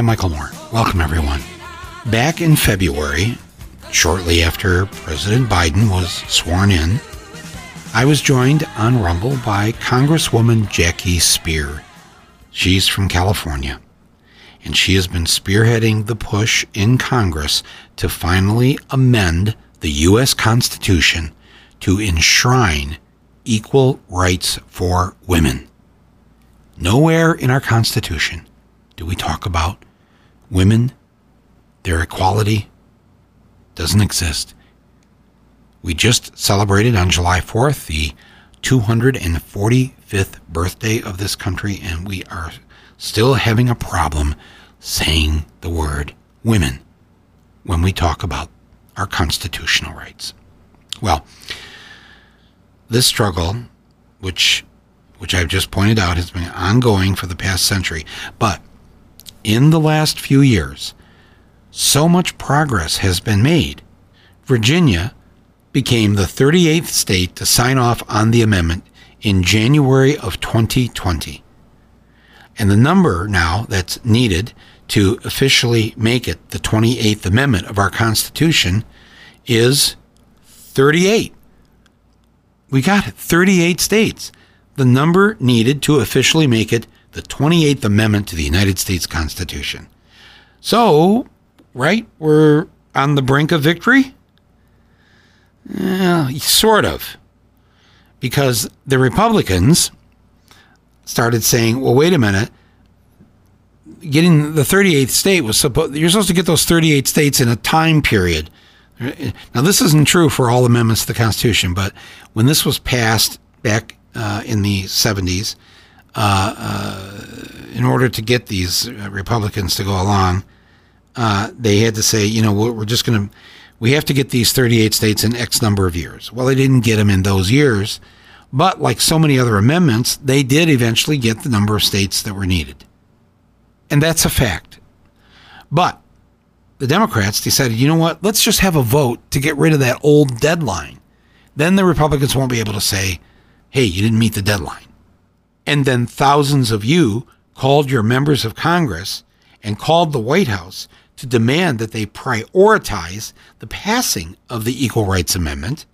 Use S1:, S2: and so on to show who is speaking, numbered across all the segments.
S1: I'm Michael Moore. Welcome, everyone. Back in February, shortly after President Biden was sworn in, I was joined on Rumble by Congresswoman Jackie Speier. She's from California, and she has been spearheading the push in Congress to finally amend the U.S. Constitution to enshrine equal rights for women. Nowhere in our Constitution do we talk about women, their equality doesn't exist. We just celebrated on July 4th the 245th birthday of this country, and we are still having a problem saying the word women when we talk about our constitutional rights. Well, this struggle, which which I've just pointed out has been ongoing for the past century, but in the last few years, so much progress has been made. Virginia became the 38th state to sign off on the amendment in January of 2020. And the number now that's needed to officially make it the 28th Amendment of our Constitution is 38. We got it, 38 states. The number needed to officially make it the 28th Amendment to the United States Constitution. So, right, we're on the brink of victory? Yeah, sort of. Because the Republicans started saying, well, wait a minute. Getting the 38th state was supposed, you're supposed to get those 38 states in a time period. Now, this isn't true for all amendments to the Constitution, but when this was passed back uh, in the 70s, uh, uh, Uh, uh, in order to get these uh, Republicans to go along, uh, they had to say, you know, we're just going to we have to get these 38 states in X number of years. Well, they didn't get them in those years, but like so many other amendments, they did eventually get the number of states that were needed. And that's a fact. But the Democrats decided, you know what, let's just have a vote to get rid of that old deadline. Then the Republicans won't be able to say, hey, you didn't meet the deadline. And then thousands of you called your members of Congress and called the White House to demand that they prioritize the passing of the Equal Rights Amendment,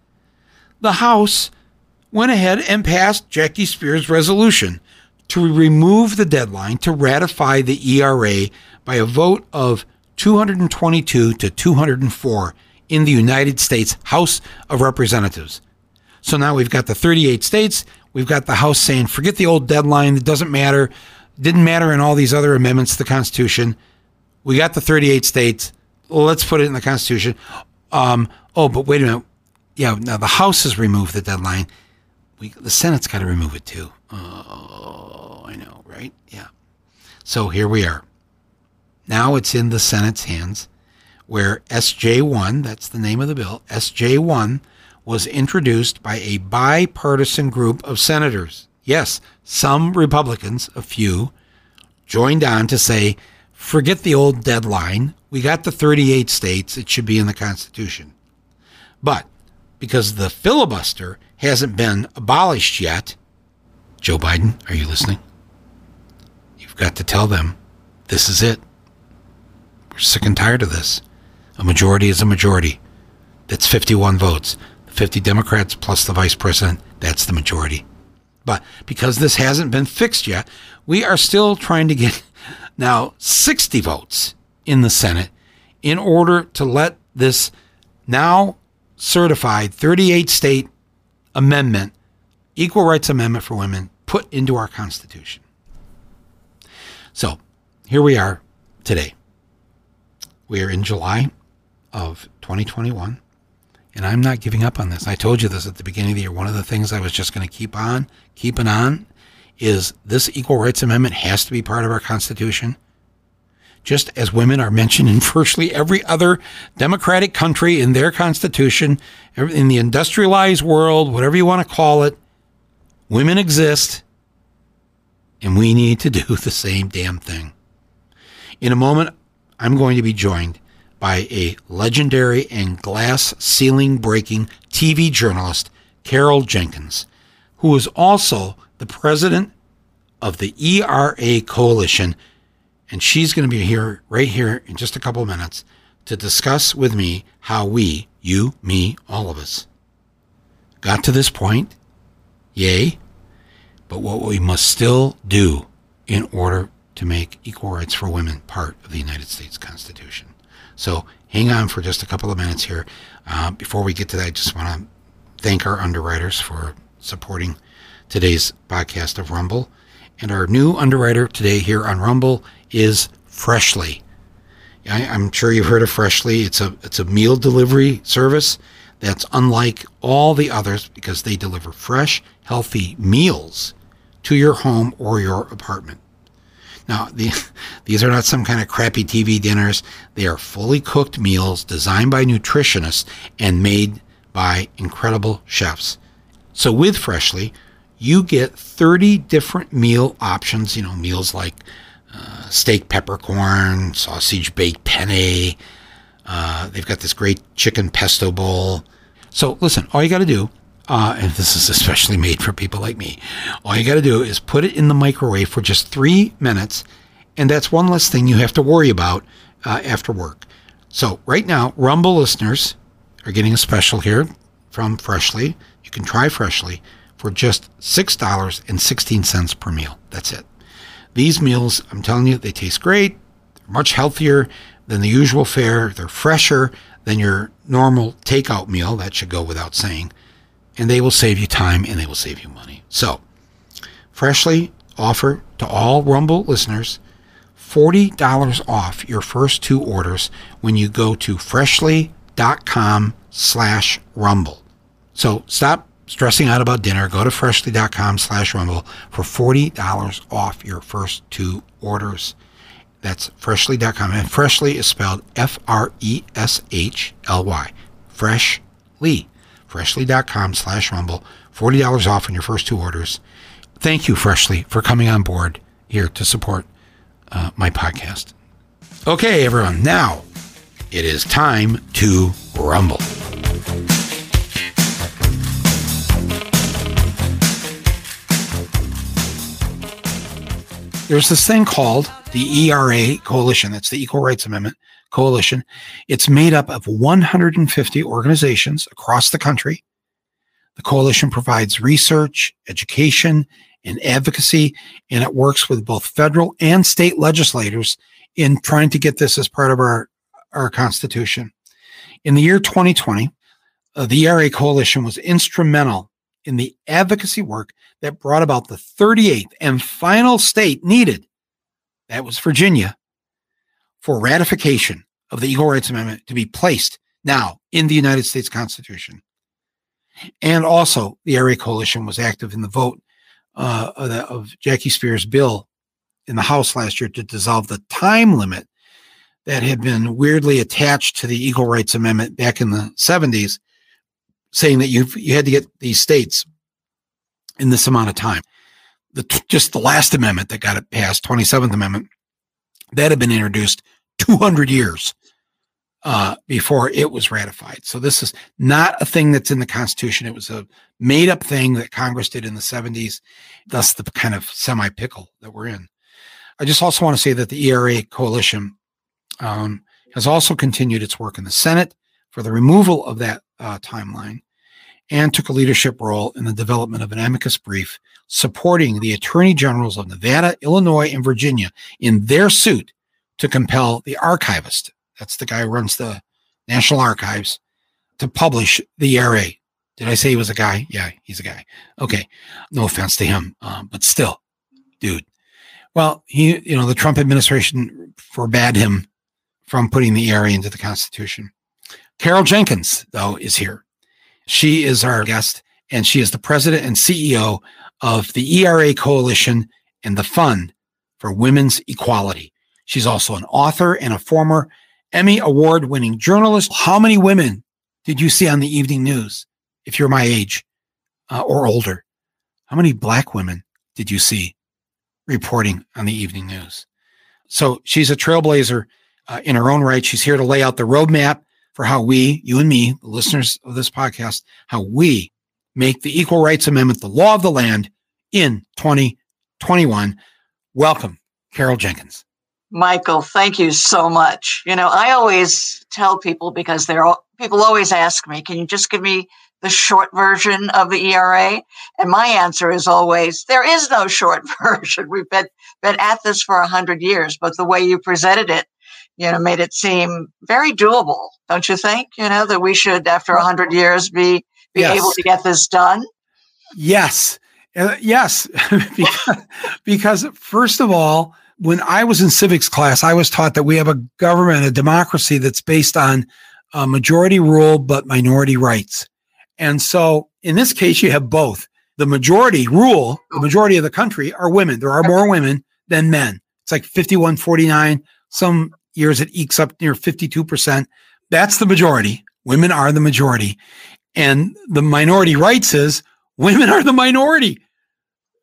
S1: the House went ahead and passed Jackie Speier's resolution to remove the deadline to ratify the ERA by a vote of 222 to 204 in the United States House of Representatives. So now we've got the 38 states, we've got the House saying, forget the old deadline, it doesn't matter, didn't matter in all these other amendments to the Constitution. We got the 38 states. Let's put it in the Constitution. Um, oh, but wait a minute. Yeah, now the House has removed the deadline. We, the Senate's got to remove it too. Oh, I know, right? Yeah. So here we are. Now it's in the Senate's hands, where SJ1, that's the name of the bill, SJ1 was introduced by a bipartisan group of senators. Yes, some Republicans, a few, joined on to say forget the old deadline. We got the 38 states. It should be in the Constitution. But because the filibuster hasn't been abolished yet, Joe Biden, are you listening? You've got to tell them this is it. We're sick and tired of this. A majority is a majority. That's 51 votes. 50 Democrats plus the vice president, that's the majority. But because this hasn't been fixed yet, we are still trying to get now 60 votes in the Senate in order to let this now certified 38 state amendment, equal rights amendment for women, put into our Constitution. So here we are today. We are in July of 2021, and I'm not giving up on this. I told you this at the beginning of the year. One of the things I was just going to keep on, keeping on, is this equal rights amendment has to be part of our Constitution. Just as women are mentioned in virtually every other democratic country in their constitution, in the industrialized world, whatever you want to call it, women exist, and we need to do the same damn thing. In a moment, I'm going to be joined by a legendary and glass ceiling breaking TV journalist, Carol Jenkins, who is also the president of the ERA Coalition, and she's going to be here right here in just a couple of minutes to discuss with me how we, you, me, all of us, got to this point. Yay. But what we must still do in order to make equal rights for women part of the United States Constitution. So hang on for just a couple of minutes here. Uh, before we get to that, I just want to thank our underwriters for supporting today's podcast of Rumble. And our new underwriter today here on Rumble is Freshly. I, am sure you've heard of Freshly. It's a it's a meal delivery service that's unlike all the others because they deliver fresh, healthy meals to your home or your apartment. Now, the, these are not some kind of crappy TV dinners. They are fully cooked meals designed by nutritionists and made by incredible chefs. So with Freshly, you get 30 different meal options, you know, meals like uh, steak peppercorn, sausage baked penne. Uh, they've got this great chicken pesto bowl. So listen, all you got to do, uh, and this is especially made for people like me, all you got to do is put it in the microwave for just three minutes, and that's one less thing you have to worry about uh, after work. So right now, Rumble listeners are getting a special here from Freshly. You can try Freshly for just $6.16 per meal. That's it. These meals, I'm telling you, they taste great. They're much healthier than the usual fare. They're fresher than your normal takeout meal. That should go without saying. And they will save you time and they will save you money. So, Freshly offer to all Rumble listeners $40 off your first two orders when you go to freshly.com slash rumble. So stop stressing out about dinner, go to freshly.com slash rumble for $40 off your first two orders. That's freshly.com. And freshly is spelled F R E S H L Y. Freshly. Freshly.com slash rumble. $40 off on your first two orders. Thank you, Freshly, for coming on board here to support uh, my podcast. Okay, everyone. Now it is time to rumble. there's this thing called the ERA Coalition. That's the Equal Rights Amendment Coalition. It's made up of 150 organizations across the country. The coalition provides research, education, and advocacy, and it works with both federal and state legislators in trying to get this as part of our, our Constitution. In the year 2020, uh, the ERA Coalition was instrumental in the advocacy work that brought about the 38th and final state needed, that was Virginia, for ratification of the Equal Rights Amendment to be placed now in the United States Constitution. And also, the ERA Coalition was active in the vote uh, of, the, of Jackie Speier's bill in the House last year to dissolve the time limit that had been weirdly attached to the Equal Rights Amendment back in the 70s saying that you you had to get these states in this amount of time. The just the last amendment that got it passed, 27th Amendment, that had been introduced 200 years uh, before it was ratified. So this is not a thing that's in the Constitution. It was a made up thing that Congress did in the 70s. Thus, the kind of semi pickle that we're in. I just also want to say that the ERA coalition um, has also continued its work in the Senate for the removal of that uh, timeline and took a leadership role in the development of an amicus brief supporting the attorney generals of Nevada, Illinois, and Virginia in their suit to compel the archivist, that's the guy who runs the National Archives, to publish the ERA. Did I say he was a guy? Yeah, he's a guy. Okay. No offense to him, um, but still, dude. Well, he, you know, the Trump administration forbade him from putting the ERA into the Constitution. Carol Jenkins, though, is here. She is our guest, and she is the president and CEO of the ERA Coalition and the Fund for Women's Equality. She's also an author and a former Emmy Award winning journalist. How many women did you see on the evening news if you're my age uh, or older? How many black women did you see reporting on the evening news? So she's a trailblazer uh, in her own right. She's here to lay out the roadmap for how we, you and me, the listeners of this podcast, how we make the Equal Rights Amendment the law of the land in 2021. Welcome, Carol Jenkins.
S2: Michael, thank you so much. You know, I always tell people because they're all, people always ask me, can you just give me the short version of the ERA? And my answer is always, there is no short version. We've been, been at this for a hundred years, but the way you presented it, you know, made it seem very doable. Don't you think? You know, that we should, after a hundred years, be, be yes. able to get this done?
S1: Yes. Uh, yes. because, because first of all, when I was in civics class, I was taught that we have a government, a democracy that's based on a majority rule, but minority rights. And so in this case, you have both. The majority rule, the majority of the country are women. There are more women than men. It's like 51, 49. Some years it ekes up near 52%. That's the majority. Women are the majority. And the minority rights is women are the minority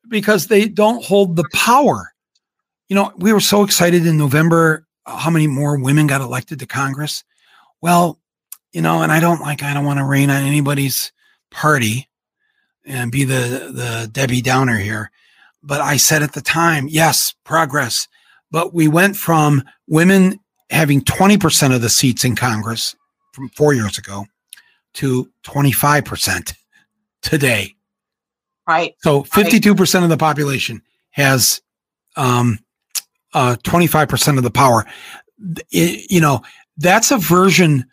S1: because they don't hold the power. You know, we were so excited in November how many more women got elected to Congress. Well, you know, and I don't like, I don't want to rain on anybody's party and be the, the Debbie Downer here. But I said at the time, yes, progress. But we went from women having 20% of the seats in Congress from four years ago to 25% today.
S2: Right.
S1: So 52% right. of the population has um, uh, 25% of the power. It, you know, that's a version,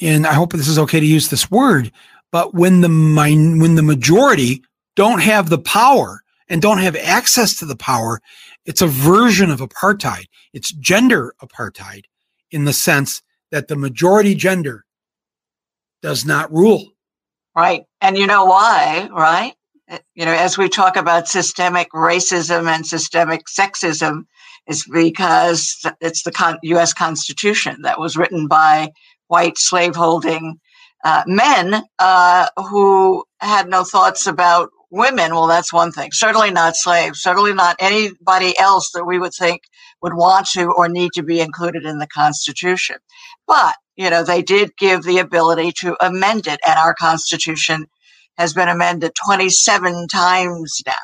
S1: and I hope this is okay to use this word, but when the min- when the majority don't have the power and don't have access to the power, it's a version of apartheid. It's gender apartheid in the sense that the majority gender does not rule.
S2: Right. And you know why, right? You know, as we talk about systemic racism and systemic sexism, is because it's the U.S. Constitution that was written by white slaveholding uh, men uh, who had no thoughts about women. Well, that's one thing. Certainly not slaves. Certainly not anybody else that we would think would want to or need to be included in the Constitution. But you know, they did give the ability to amend it, and our Constitution has been amended 27 times now.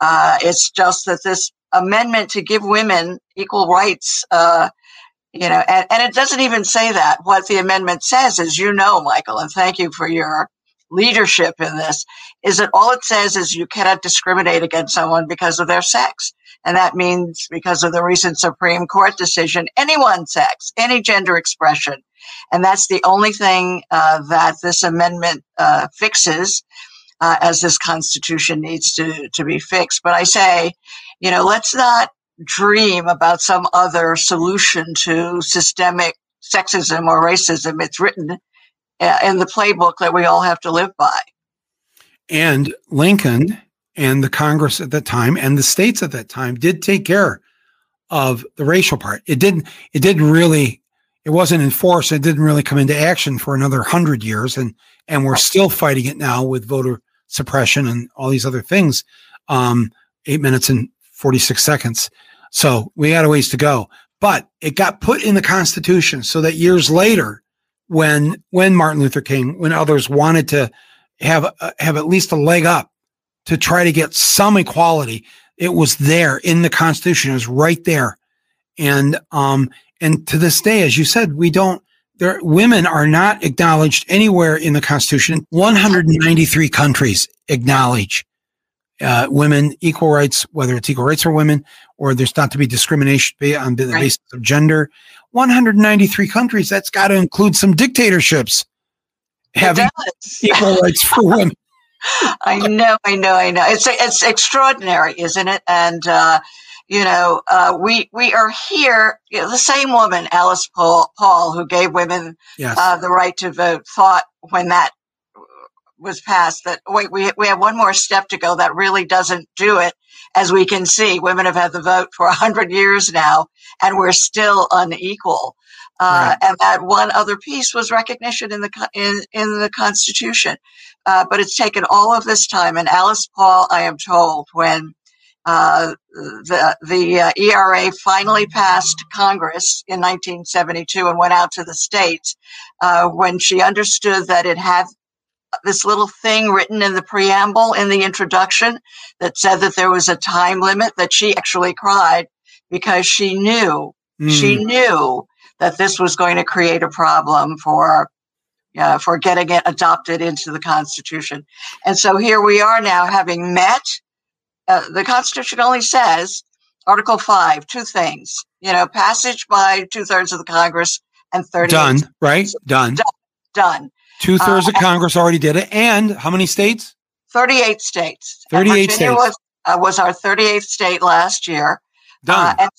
S2: Uh, it's just that this amendment to give women equal rights, uh, you know, and, and it doesn't even say that. What the amendment says is, you know, Michael, and thank you for your leadership in this, is that all it says is you cannot discriminate against someone because of their sex. And that means because of the recent Supreme Court decision, anyone's sex, any gender expression. And that's the only thing uh, that this amendment uh, fixes uh, as this Constitution needs to, to be fixed. But I say, you know, let's not dream about some other solution to systemic sexism or racism. It's written uh, in the playbook that we all have to live by.
S1: And Lincoln and the Congress at that time and the states at that time did take care of the racial part. It didn't, it didn't really, it wasn't enforced. It didn't really come into action for another hundred years. And, and we're still fighting it now with voter suppression and all these other things. Um, eight minutes and 46 seconds. So we had a ways to go, but it got put in the constitution so that years later, when, when Martin Luther King, when others wanted to have, uh, have at least a leg up to try to get some equality, it was there in the constitution. It was right there. And, um, and to this day, as you said, we don't, there, women are not acknowledged anywhere in the Constitution. 193 countries acknowledge uh, women equal rights, whether it's equal rights for women or there's not to be discrimination on the right. basis of gender. 193 countries. That's got to include some dictatorships having equal rights for women.
S2: I know, I know, I know. It's it's extraordinary, isn't it? And uh, you know, uh, we we are here. You know, the same woman, Alice Paul, Paul who gave women yes. uh, the right to vote, thought when that was passed that wait, we we have one more step to go. That really doesn't do it. As we can see, women have had the vote for a hundred years now, and we're still unequal. Uh, right. And that one other piece was recognition in the in in the Constitution. Uh, but it's taken all of this time. And Alice Paul, I am told, when uh, the the uh, ERA finally passed Congress in 1972 and went out to the states. Uh, when she understood that it had this little thing written in the preamble in the introduction that said that there was a time limit that she actually cried because she knew mm. she hmm. knew that this was going to create a problem for uh, for getting it adopted into the Constitution. And so here we are now having met. Uh, the Constitution only says Article 5, two things, you know, passage by two thirds of the Congress and 30.
S1: Done, right? Done.
S2: Done. done.
S1: Two thirds uh, of Congress already did it. And how many states?
S2: 38 states.
S1: 38 states.
S2: Was, uh, was our 38th state last year.
S1: Done.
S2: Uh, and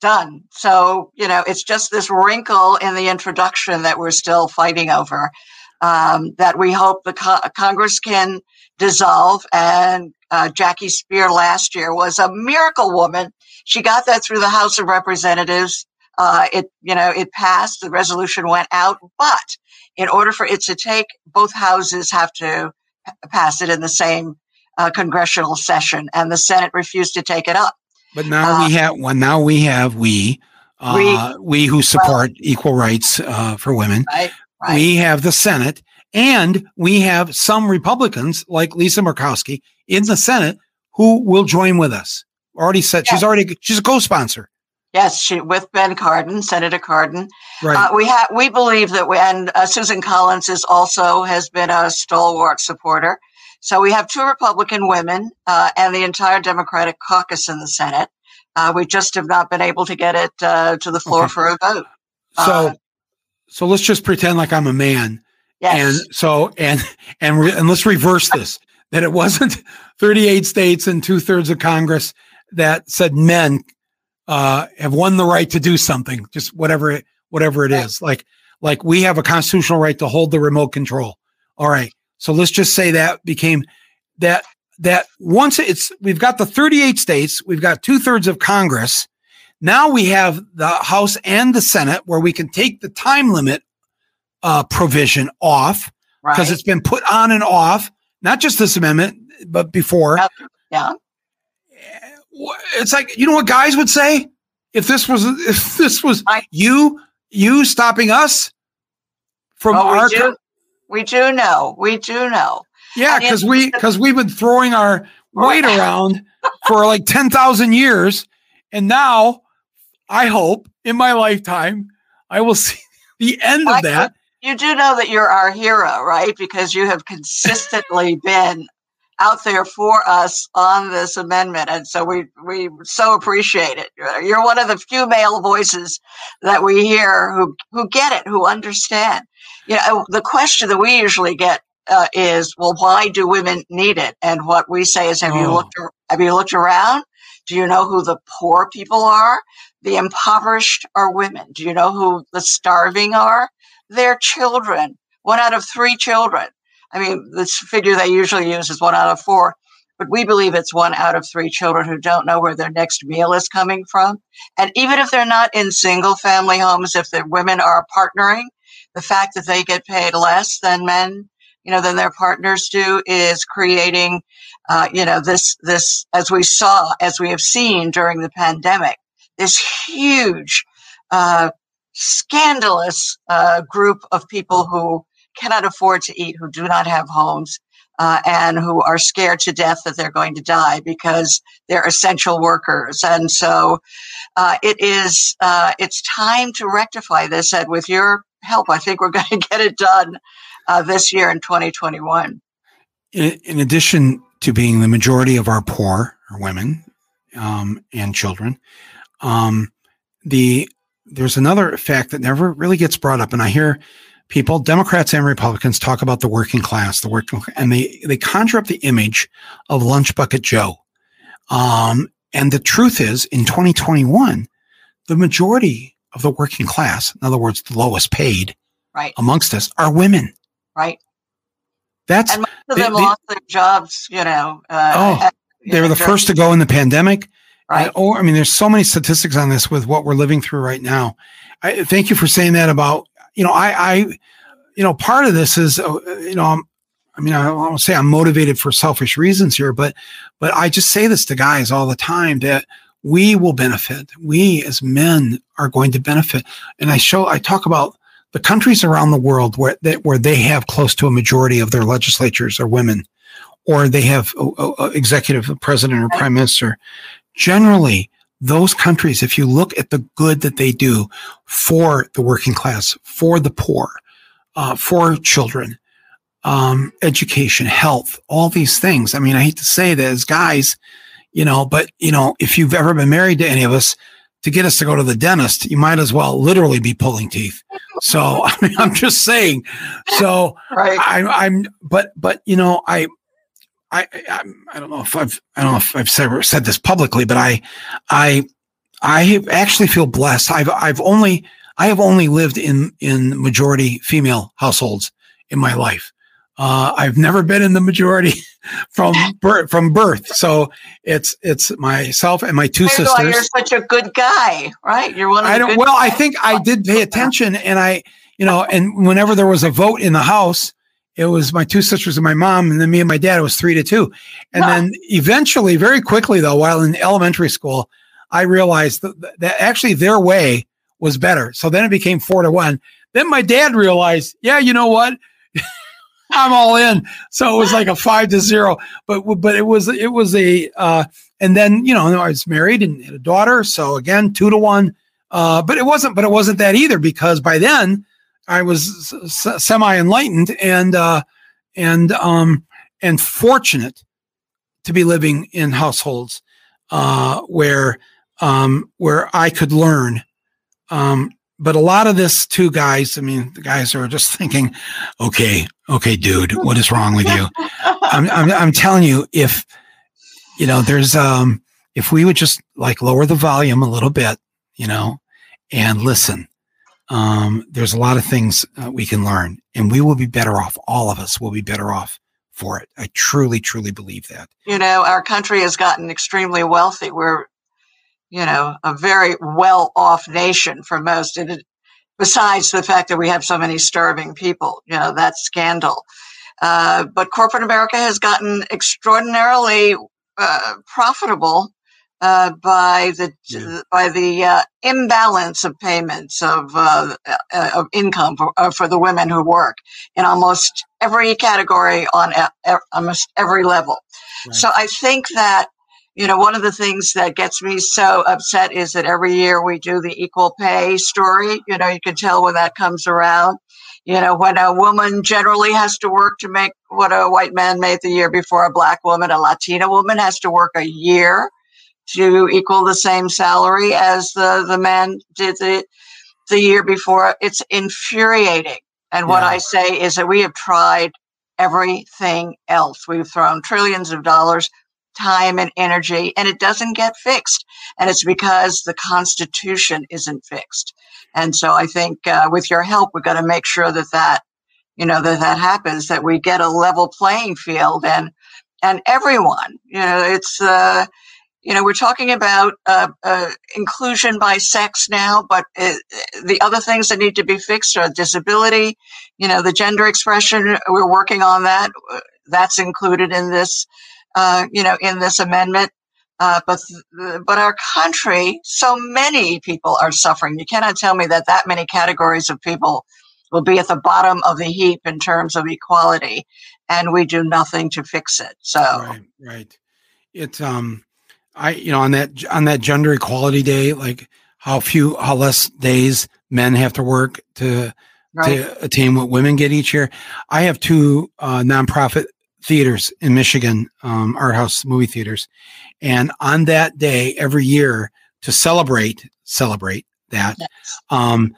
S2: done. So, you know, it's just this wrinkle in the introduction that we're still fighting over um, that we hope the co- Congress can dissolve. And uh, Jackie Speier last year was a miracle woman. She got that through the House of Representatives. Uh, it, you know, it passed. The resolution went out, but in order for it to take, both houses have to pass it in the same uh, congressional session, and the Senate refused to take it up.
S1: But now uh, we have well, now we have we uh, we, we who support well, equal rights uh, for women.
S2: Right, right.
S1: We have the Senate, and we have some Republicans like Lisa Murkowski in the Senate who will join with us. Already said she's already she's a co-sponsor.
S2: Yes, she with Ben Cardin, Senator Cardin.
S1: Right. Uh,
S2: we have we believe that we, and uh, Susan Collins is also has been a stalwart supporter. So we have two Republican women uh, and the entire Democratic caucus in the Senate. Uh, we just have not been able to get it uh, to the floor okay. for a vote.
S1: So, uh, so let's just pretend like I'm a man.
S2: Yes.
S1: And so, and and re- and let's reverse this: that it wasn't 38 states and two thirds of Congress that said men uh, have won the right to do something, just whatever it, whatever it is. Like like we have a constitutional right to hold the remote control. All right. So let's just say that became that that once it's we've got the 38 states, we've got two thirds of Congress. Now we have the House and the Senate where we can take the time limit uh, provision off because right. it's been put on and off, not just this amendment, but before.
S2: Yeah.
S1: It's like you know what guys would say if this was if this was I, you you stopping us from oh, our.
S2: We we do know. We do know.
S1: Yeah, because we because we've been throwing our weight around for like ten thousand years, and now I hope in my lifetime I will see the end of that.
S2: You do know that you're our hero, right? Because you have consistently been out there for us on this amendment, and so we we so appreciate it. You're one of the few male voices that we hear who who get it, who understand you know, the question that we usually get uh, is, well, why do women need it? And what we say is, have oh. you looked, have you looked around? Do you know who the poor people are? The impoverished are women. Do you know who the starving are? Their children. One out of three children. I mean, this figure they usually use is one out of four, but we believe it's one out of three children who don't know where their next meal is coming from. And even if they're not in single family homes, if the women are partnering, the fact that they get paid less than men, you know, than their partners do is creating, uh, you know, this, this, as we saw, as we have seen during the pandemic, this huge, uh, scandalous, uh, group of people who cannot afford to eat, who do not have homes, uh, and who are scared to death that they're going to die because they're essential workers. And so uh, it is uh, it's time to rectify this. And with your help. I think we're going to get it done uh, this year in 2021.
S1: In, in, addition to being the majority of our poor are women um, and children, um, the there's another fact that never really gets brought up, and I hear people, Democrats and Republicans, talk about the working class, the working, and they they conjure up the image of lunch bucket Joe. Um, and the truth is, in 2021, the majority of the working class, in other words, the lowest paid
S2: right.
S1: amongst us, are women.
S2: Right.
S1: That's
S2: and most of them they, lost their jobs. You know.
S1: Uh, oh, they were the first to go in the pandemic.
S2: Right.
S1: or I mean, there's so many statistics on this with what we're living through right now. I thank you for saying that about you know I I you know part of this is uh, you know I'm, I mean I don't say I'm motivated for selfish reasons here, but but I just say this to guys all the time that we will benefit. We as men are going to benefit. And I show, I talk about the countries around the world where that where they have close to a majority of their legislatures are women, or they have a, a executive president or prime minister, generally those countries, if you look at the good that they do for the working class, for the poor, uh, for children, um, education, health, all these things. I mean, I hate to say that as guys, you know, but you know, if you've ever been married to any of us, to get us to go to the dentist, you might as well literally be pulling teeth. So I mean, I'm just saying. So right. I, I'm, but but you know, I I, I, I don't know if I've I don't know if I've said, said this publicly, but I I I actually feel blessed. I've I've only I have only lived in in majority female households in my life. Uh, I've never been in the majority from birth, from birth. So it's it's myself and my two sisters.
S2: You're such a good guy, right? You're one. Of I don't.
S1: well, guys. I think I did pay attention, and I, you know, and whenever there was a vote in the house, it was my two sisters and my mom, and then me and my dad. It was three to two, and then eventually, very quickly though, while in elementary school, I realized that, that actually their way was better. So then it became four to one. Then my dad realized, yeah, you know what? I'm all in. So it was like a five to zero, but but it was it was a uh, and then you know I was married and had a daughter, so again two to one. Uh, but it wasn't but it wasn't that either because by then I was s- semi enlightened and uh, and um, and fortunate to be living in households uh, where um, where I could learn. Um, but a lot of this too, guys. I mean, the guys are just thinking, okay, okay, dude, what is wrong with you? I'm, I'm, I'm telling you, if you know, there's um, if we would just like lower the volume a little bit, you know, and listen, um, there's a lot of things uh, we can learn and we will be better off. All of us will be better off for it. I truly, truly believe that.
S2: You know, our country has gotten extremely wealthy. We're, you know, a very well off nation for most. And it, besides the fact that we have so many starving people, you know, that scandal. Uh, but corporate America has gotten extraordinarily uh, profitable uh, by the yeah. by the uh, imbalance of payments of uh, uh of income for, uh, for the women who work in almost every category on almost every level. Right. So I think that you know one of the things that gets me so upset is that every year we do the equal pay story. You know, you can tell when that comes around. You know, when a woman generally has to work to make what a white man made the year before, a black woman, a Latina woman has to work a year to equal the same salary as the, the man did the, the year before. It's infuriating. And what. I say is that we have tried everything else. We've thrown trillions of dollars, time and energy, and it doesn't get fixed. And it's because the Constitution isn't fixed. And so I think uh, with your help, we've got to make sure that that, you know, that that happens, that we get a level playing field and, and everyone, you know, it's, uh, you know, we're talking about uh, uh, inclusion by sex now, but uh, the other things that need to be fixed are disability, you know, the gender expression. We're working on that. That's included in this, uh, you know, in this amendment. Uh, but but our country, so many people are suffering. You cannot tell me that that many categories of people will be at the bottom of the heap in terms of equality, and we do nothing to fix it. So
S1: right, right. It's um I you know on that on that gender equality day, like how few how less days men have to work to right. to attain what women get each year. I have two uh, nonprofit theaters in Michigan, um, art house movie theaters, and on that day every year to celebrate celebrate that, yes. um,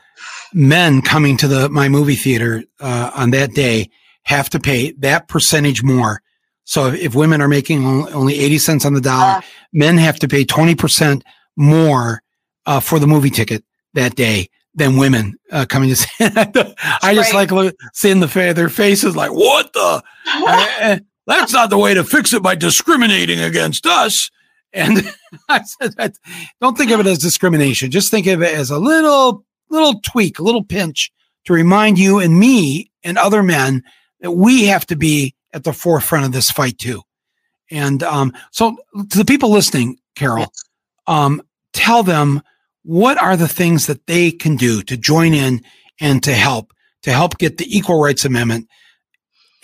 S1: men coming to the my movie theater uh, on that day have to pay that percentage more so if, women are making only 80 cents on the dollar, uh, men have to pay 20% more uh, for the movie ticket that day than women uh, coming to see it. I just right. like seeing the fa- their faces like, what the? That's not the way to fix it by discriminating against us. And I said, don't think of it as discrimination. Just think of it as a little, little tweak, a little pinch to remind you and me and other men that we have to be at the forefront of this fight too. And um, so, to the people listening, Carol, yes. um, tell them what are the things that they can do to join in and to help to help get the Equal Rights Amendment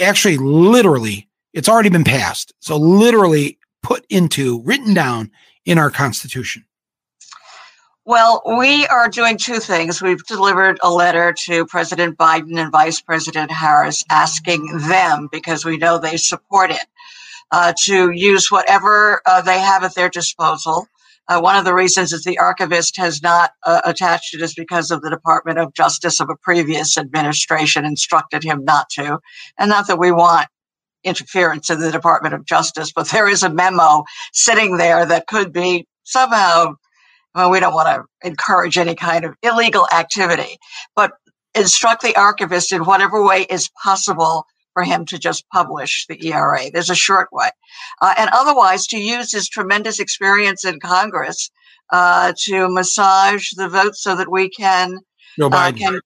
S1: actually literally it's already been passed. So literally put into written down in our constitution.
S2: Well, we are doing two things. We've delivered a letter to President Biden and Vice President Harris asking them, because we know they support it, uh, to use whatever uh, they have at their disposal. Uh, one of the reasons is the archivist has not uh, attached it is because of the Department of Justice of a previous administration instructed him not to. And not that we want interference in the Department of Justice, but there is a memo sitting there that could be somehow well, we don't want to encourage any kind of illegal activity, but instruct the archivist in whatever way is possible for him to just publish the ERA. There's a short way. Uh, and otherwise, to use his tremendous experience in Congress uh, to massage the vote so that we can.
S1: Joe uh, Biden.
S2: Can,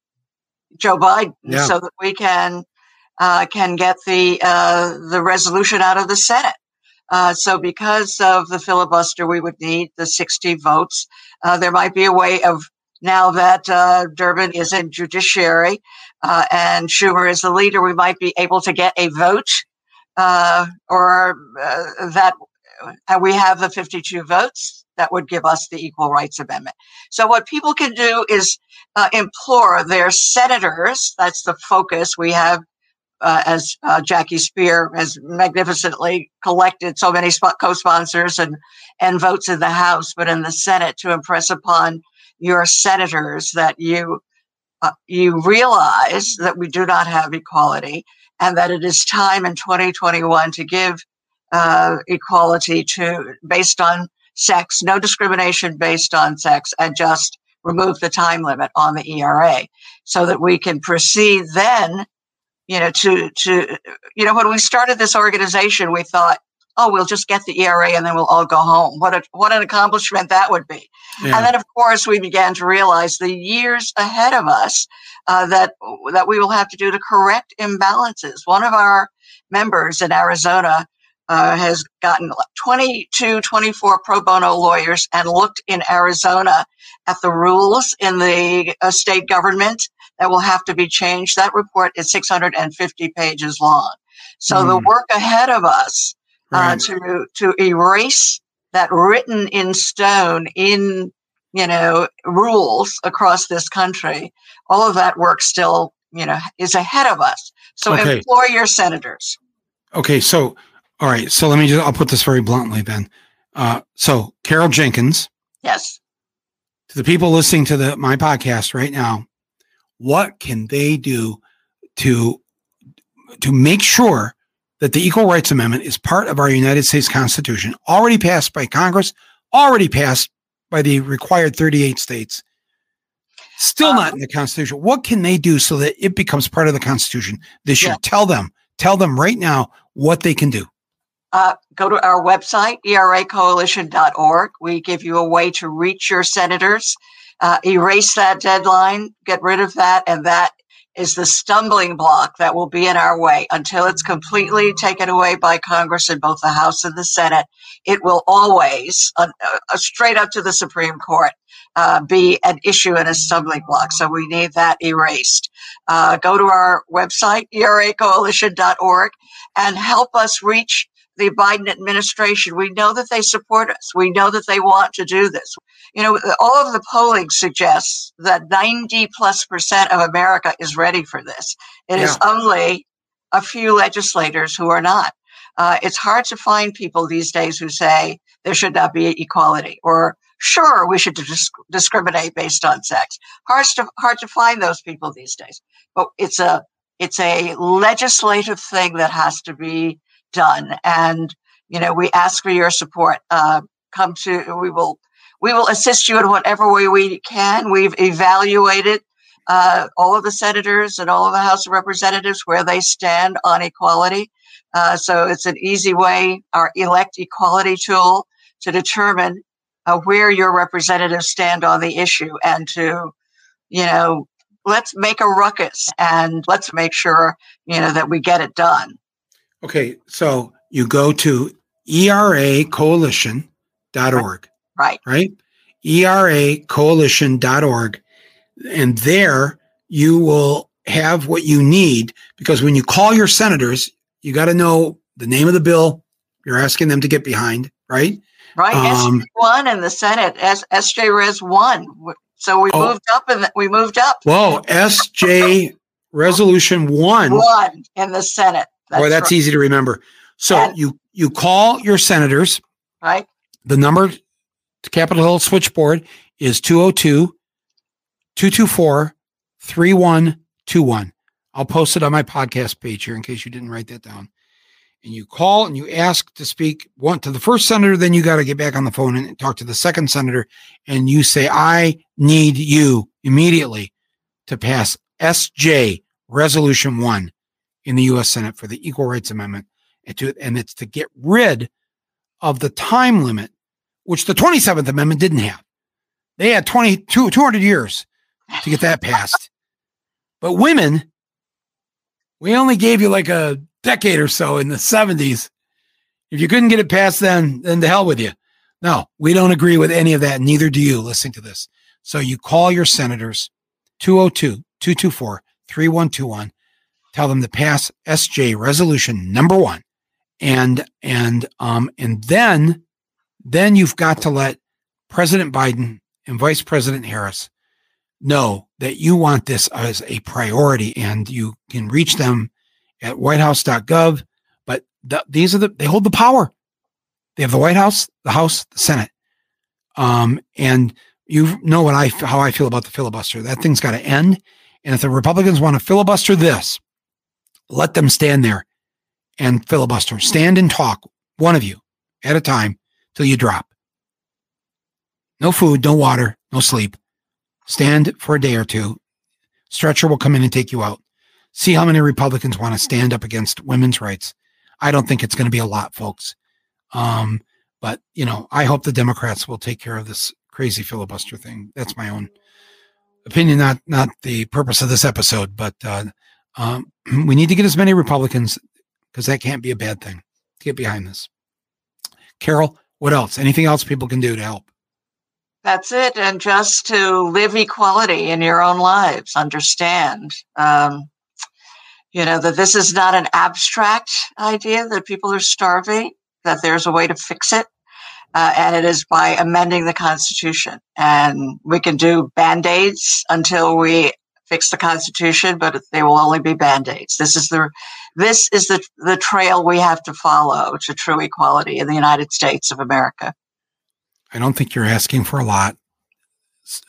S2: Joe Biden, yeah. so that we can uh, can get the uh, the resolution out of the Senate. Uh, so, because of the filibuster, we would need the 60 votes. Uh, there might be a way of now that uh, Durbin is in judiciary uh, and Schumer is the leader, we might be able to get a vote uh, or uh, that we have the 52 votes that would give us the Equal Rights Amendment. So, what people can do is implore their senators, that's the focus. We have uh, as uh, Jackie Speier has magnificently collected so many sp- co-sponsors and and votes in the House, but in the Senate to impress upon your senators that you uh, you realize that we do not have equality and that it is time in 2021 to give uh, equality to based on sex, no discrimination based on sex, and just remove the time limit on the ERA so that we can proceed then you know, to to you know, when we started this organization, we thought, oh, we'll just get the ERA and then we'll all go home. What a what an accomplishment that would be. Yeah. And then, of course, we began to realize the years ahead of us uh, that that we will have to do to correct imbalances. One of our members in Arizona uh, has gotten 22, 24 pro bono lawyers and looked in Arizona at the rules in the uh, state government that will have to be changed. That report is 650 pages long. So mm. the hmm. work ahead of us uh, right. to to erase that written in stone in you know rules across this country, all of that work still you know is ahead of us. So okay. employ your senators.
S1: Okay, so all right, so let me just I'll put this very bluntly then. Uh, so Carol Jenkins.
S2: Yes.
S1: To the people listening to the my podcast right now, what can they do to to make sure that the Equal Rights Amendment is part of our United States Constitution, already passed by Congress, already passed by the required 38 states, still not in the Constitution. What can they do so that it becomes part of the Constitution this year? Tell them, tell them right now what they can do.
S2: Uh, go to our website, eracoalition.org. We give you a way to reach your senators uh, erase that deadline, get rid of that, and that is the stumbling block that will be in our way until it's completely taken away by Congress in both the House and the Senate. It will always, uh, uh, straight up to the Supreme Court, uh, be an issue and a stumbling block. So we need that erased. Uh, go to our website, eracoalition.org, and help us reach the Biden administration. We know that they support us. We know that they want to do this. You know, all of the polling suggests that 90 plus percent of America is ready for this. It yeah. is only a few legislators who are not. Uh, it's hard to find people these days who say there should not be equality or sure we should disc- discriminate based on sex. Hard to hard to find those people these days. But it's a it's a legislative thing that has to be done. And, you know, we ask for your support. Uh, come to, we will, we will assist you in whatever way we can. We've evaluated uh, all of the senators and all of the House of Representatives where they stand on equality. Uh, so it's an easy way, our elect equality tool, to determine uh, where your representatives stand on the issue and to, you know, let's make a ruckus and let's make sure, you know, that we get it done.
S1: Okay, so you go to eracoalition.org.
S2: Right.
S1: Right? eracoalition.org. And there you will have what you need because when you call your senators, you got to know the name of the bill you're asking them to get behind, right?
S2: Right. Um, one in the Senate. S- SJ Res one. So we oh, moved up and we moved up.
S1: Whoa, SJ Resolution one.
S2: One in the Senate.
S1: That's Boy, that's right. easy to remember. So and, you you call your senators.
S2: Right.
S1: The number to Capitol Hill switchboard is 202 224 3121. I'll post it on my podcast page here in case you didn't write that down. And you call and you ask to speak one to the first senator, then you got to get back on the phone and talk to the second senator. And you say, I need you immediately to pass SJ Resolution 1 in the U.S. Senate for the Equal Rights Amendment. And, to, and it's to get rid of the time limit, which the 27th Amendment didn't have. They had 22, 200 years to get that passed. But women, we only gave you like a decade or so in the 70s. If you couldn't get it passed then, then to hell with you. No, we don't agree with any of that. Neither do you Listen to this. So you call your senators 202 224 3121. Tell them to pass SJ resolution number one. And, and, um, and then, then you've got to let President Biden and Vice President Harris know that you want this as a priority and you can reach them at whitehouse.gov. But th- these are the, they hold the power. They have the White House, the House, the Senate. Um, and you know what I, how I feel about the filibuster. That thing's got to end. And if the Republicans want to filibuster this, let them stand there and filibuster. Stand and talk, one of you at a time till you drop. No food, no water, no sleep. Stand for a day or two. Stretcher will come in and take you out. See how many Republicans want to stand up against women's rights. I don't think it's going to be a lot, folks. Um, but you know, I hope the Democrats will take care of this crazy filibuster thing. That's my own opinion, not not the purpose of this episode. But uh, um, we need to get as many Republicans because that can't be a bad thing. To get behind this. Carol, what else? Anything else people can do to help?
S2: That's it. And just to live equality in your own lives, understand, um, you know, that this is not an abstract idea that people are starving, that there's a way to fix it. Uh, and it is by amending the Constitution. And we can do band aids until we fix the Constitution, but they will only be band aids. This is the this is the the trail we have to follow to true equality in the United States of America.
S1: I don't think you're asking for a lot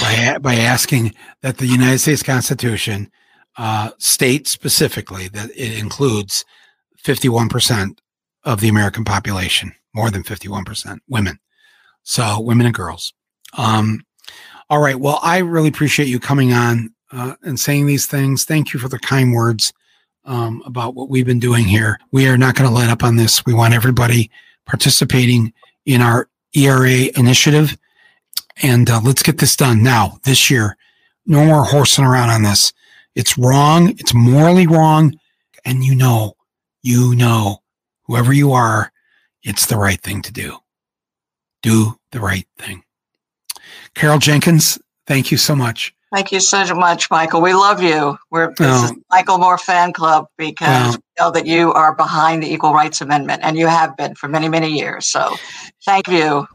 S1: by by asking that the United States Constitution uh, specifically that it includes 51 percent of the American population, more than 51 percent women. So women and girls. Um, all right. Well, I really appreciate you coming on uh, and saying these things. Thank you for the kind words um, about what we've been doing here. We are not going to let up on this. We want everybody participating in our ERA initiative. And uh, let's get this done now, this year. No more horsing around on this. It's wrong. It's morally wrong. And you know, you know, whoever you are, it's the right thing to do. Do the right thing. Carol Jenkins, thank you so much.
S2: Thank you so much, Michael. We love you. We're this oh. Michael Moore fan club because we know that you are behind the Equal Rights Amendment, and you have been for many, many years. So, thank you.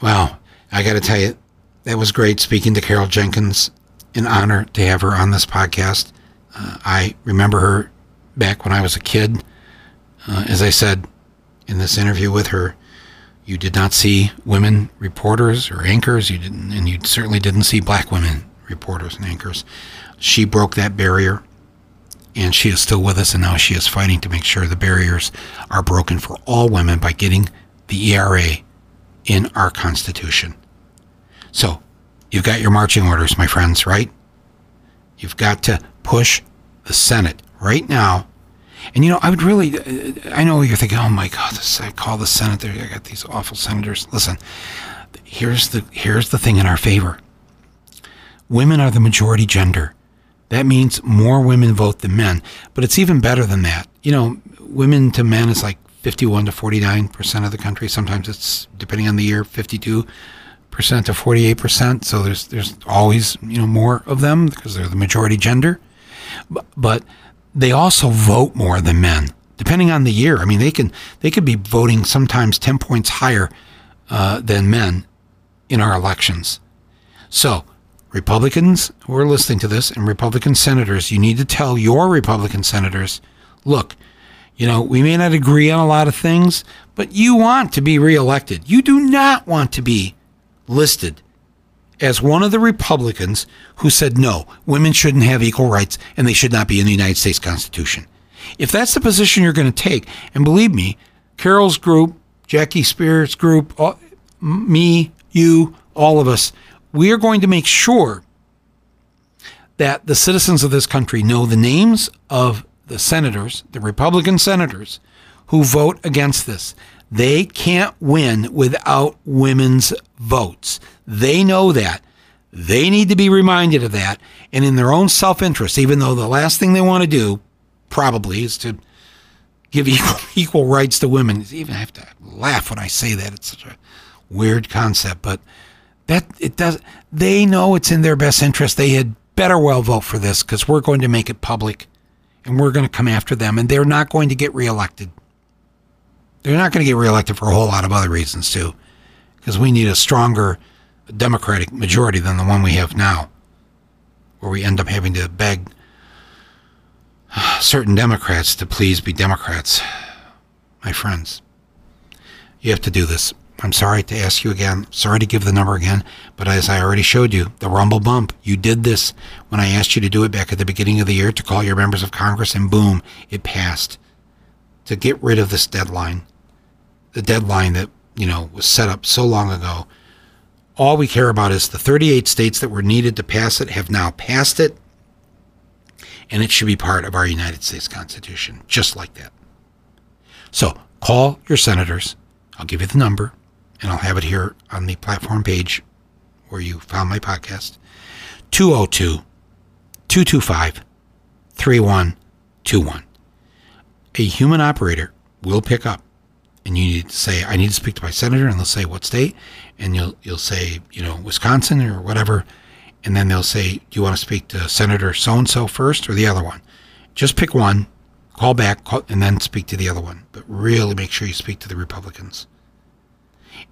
S1: Wow, I got to tell you, that was great speaking to Carol Jenkins. An honor to have her on this podcast. Uh, I remember her back when I was a kid. Uh, as I said in this interview with her, you did not see women reporters or anchors. You didn't, and you certainly didn't see black women reporters and anchors. She broke that barrier, and she is still with us. And now she is fighting to make sure the barriers are broken for all women by getting the ERA in our Constitution. So, you've got your marching orders, my friends, right? You've got to push the Senate right now and you know, I would really, uh, I know you're thinking, oh my God, this, I call the Senate. I got these awful senators. Listen, here's the here's the thing in our favor. Women are the majority gender. That means more women vote than men. But it's even better than that. You know, women to men is like 51 to 49 percent of the country. Sometimes it's depending on the year, 52 percent to 48 percent. So there's there's always you know more of them because they're the majority gender, but, but they also vote more than men, depending on the year. I mean, they can they could be voting sometimes 10 points higher uh, than men in our elections. So Republicans who are listening to this and Republican senators, you need to tell your Republican senators, look, you know, we may not agree on a lot of things, but you want to be reelected. You do not want to be listed as one of the Republicans who said no, women shouldn't have equal rights and they should not be in the United States Constitution. If that's the position you're going to take, and believe me, Carol's group, Jackie Speier's group, all, me, you, all of us, we are going to make sure that the citizens of this country know the names of the senators, the Republican senators, who vote against this. They can't win without women's votes. They know that. They need to be reminded of that. And in their own self interest, even though the last thing they want to do probably is to give equal, equal rights to women. Even I have to laugh when I say that. It's such a weird concept, but that it does. They know it's in their best interest. They had better well vote for this because we're going to make it public, and we're going to come after them, and they're not going to get reelected. They're not going to get reelected for a whole lot of other reasons too, because we need a stronger Democratic majority than the one we have now, where we end up having to beg certain Democrats to please be Democrats. My friends, you have to do this. I'm sorry to ask you again. Sorry to give the number again, but as I already showed you, the Rumble bump, you did this when I asked you to do it back at the beginning of the year to call your members of Congress, and boom, it passed. To get rid of this deadline, the deadline that, you know, was set up so long ago. All we care about is the 38 states that were needed to pass it have now passed it, and it should be part of our United States Constitution, just like that. So call your senators. I'll give you the number and I'll have it here on the platform page where you found my podcast 202 225 3121. A human operator will pick up and you need to say, I need to speak to my senator, and they'll say what state, and you'll you'll say, you know, Wisconsin or whatever, and then they'll say, Do you want to speak to Senator so and so first or the other one? Just pick one, call back, call, and then speak to the other one. But really make sure you speak to the Republicans.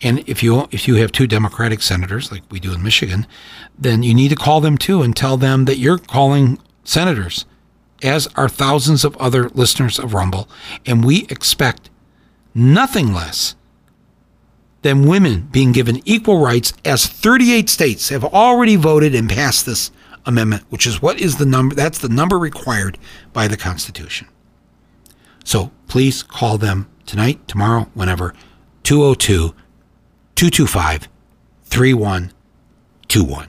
S1: And if you if you have two Democratic senators like we do in Michigan, then you need to call them too and tell them that you're calling senators, as are thousands of other listeners of Rumble, and we expect nothing less than women being given equal rights as 38 states have already voted and passed this amendment, which is what is the number that's the number required by the Constitution. So please call them tonight, tomorrow, whenever 202 225 3121.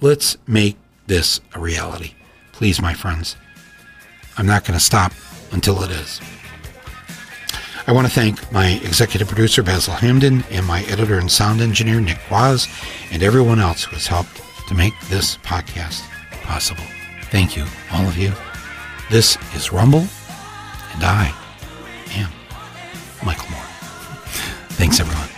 S1: Let's make this a reality. Please, my friends. I'm not going to stop until it is. I want to thank my executive producer, Basel Hamdan, and my editor and sound engineer, Nick Waz, and everyone else who has helped to make this podcast possible. Thank you, all of you. This is Rumble, and I am Michael Moore. Thanks, everyone.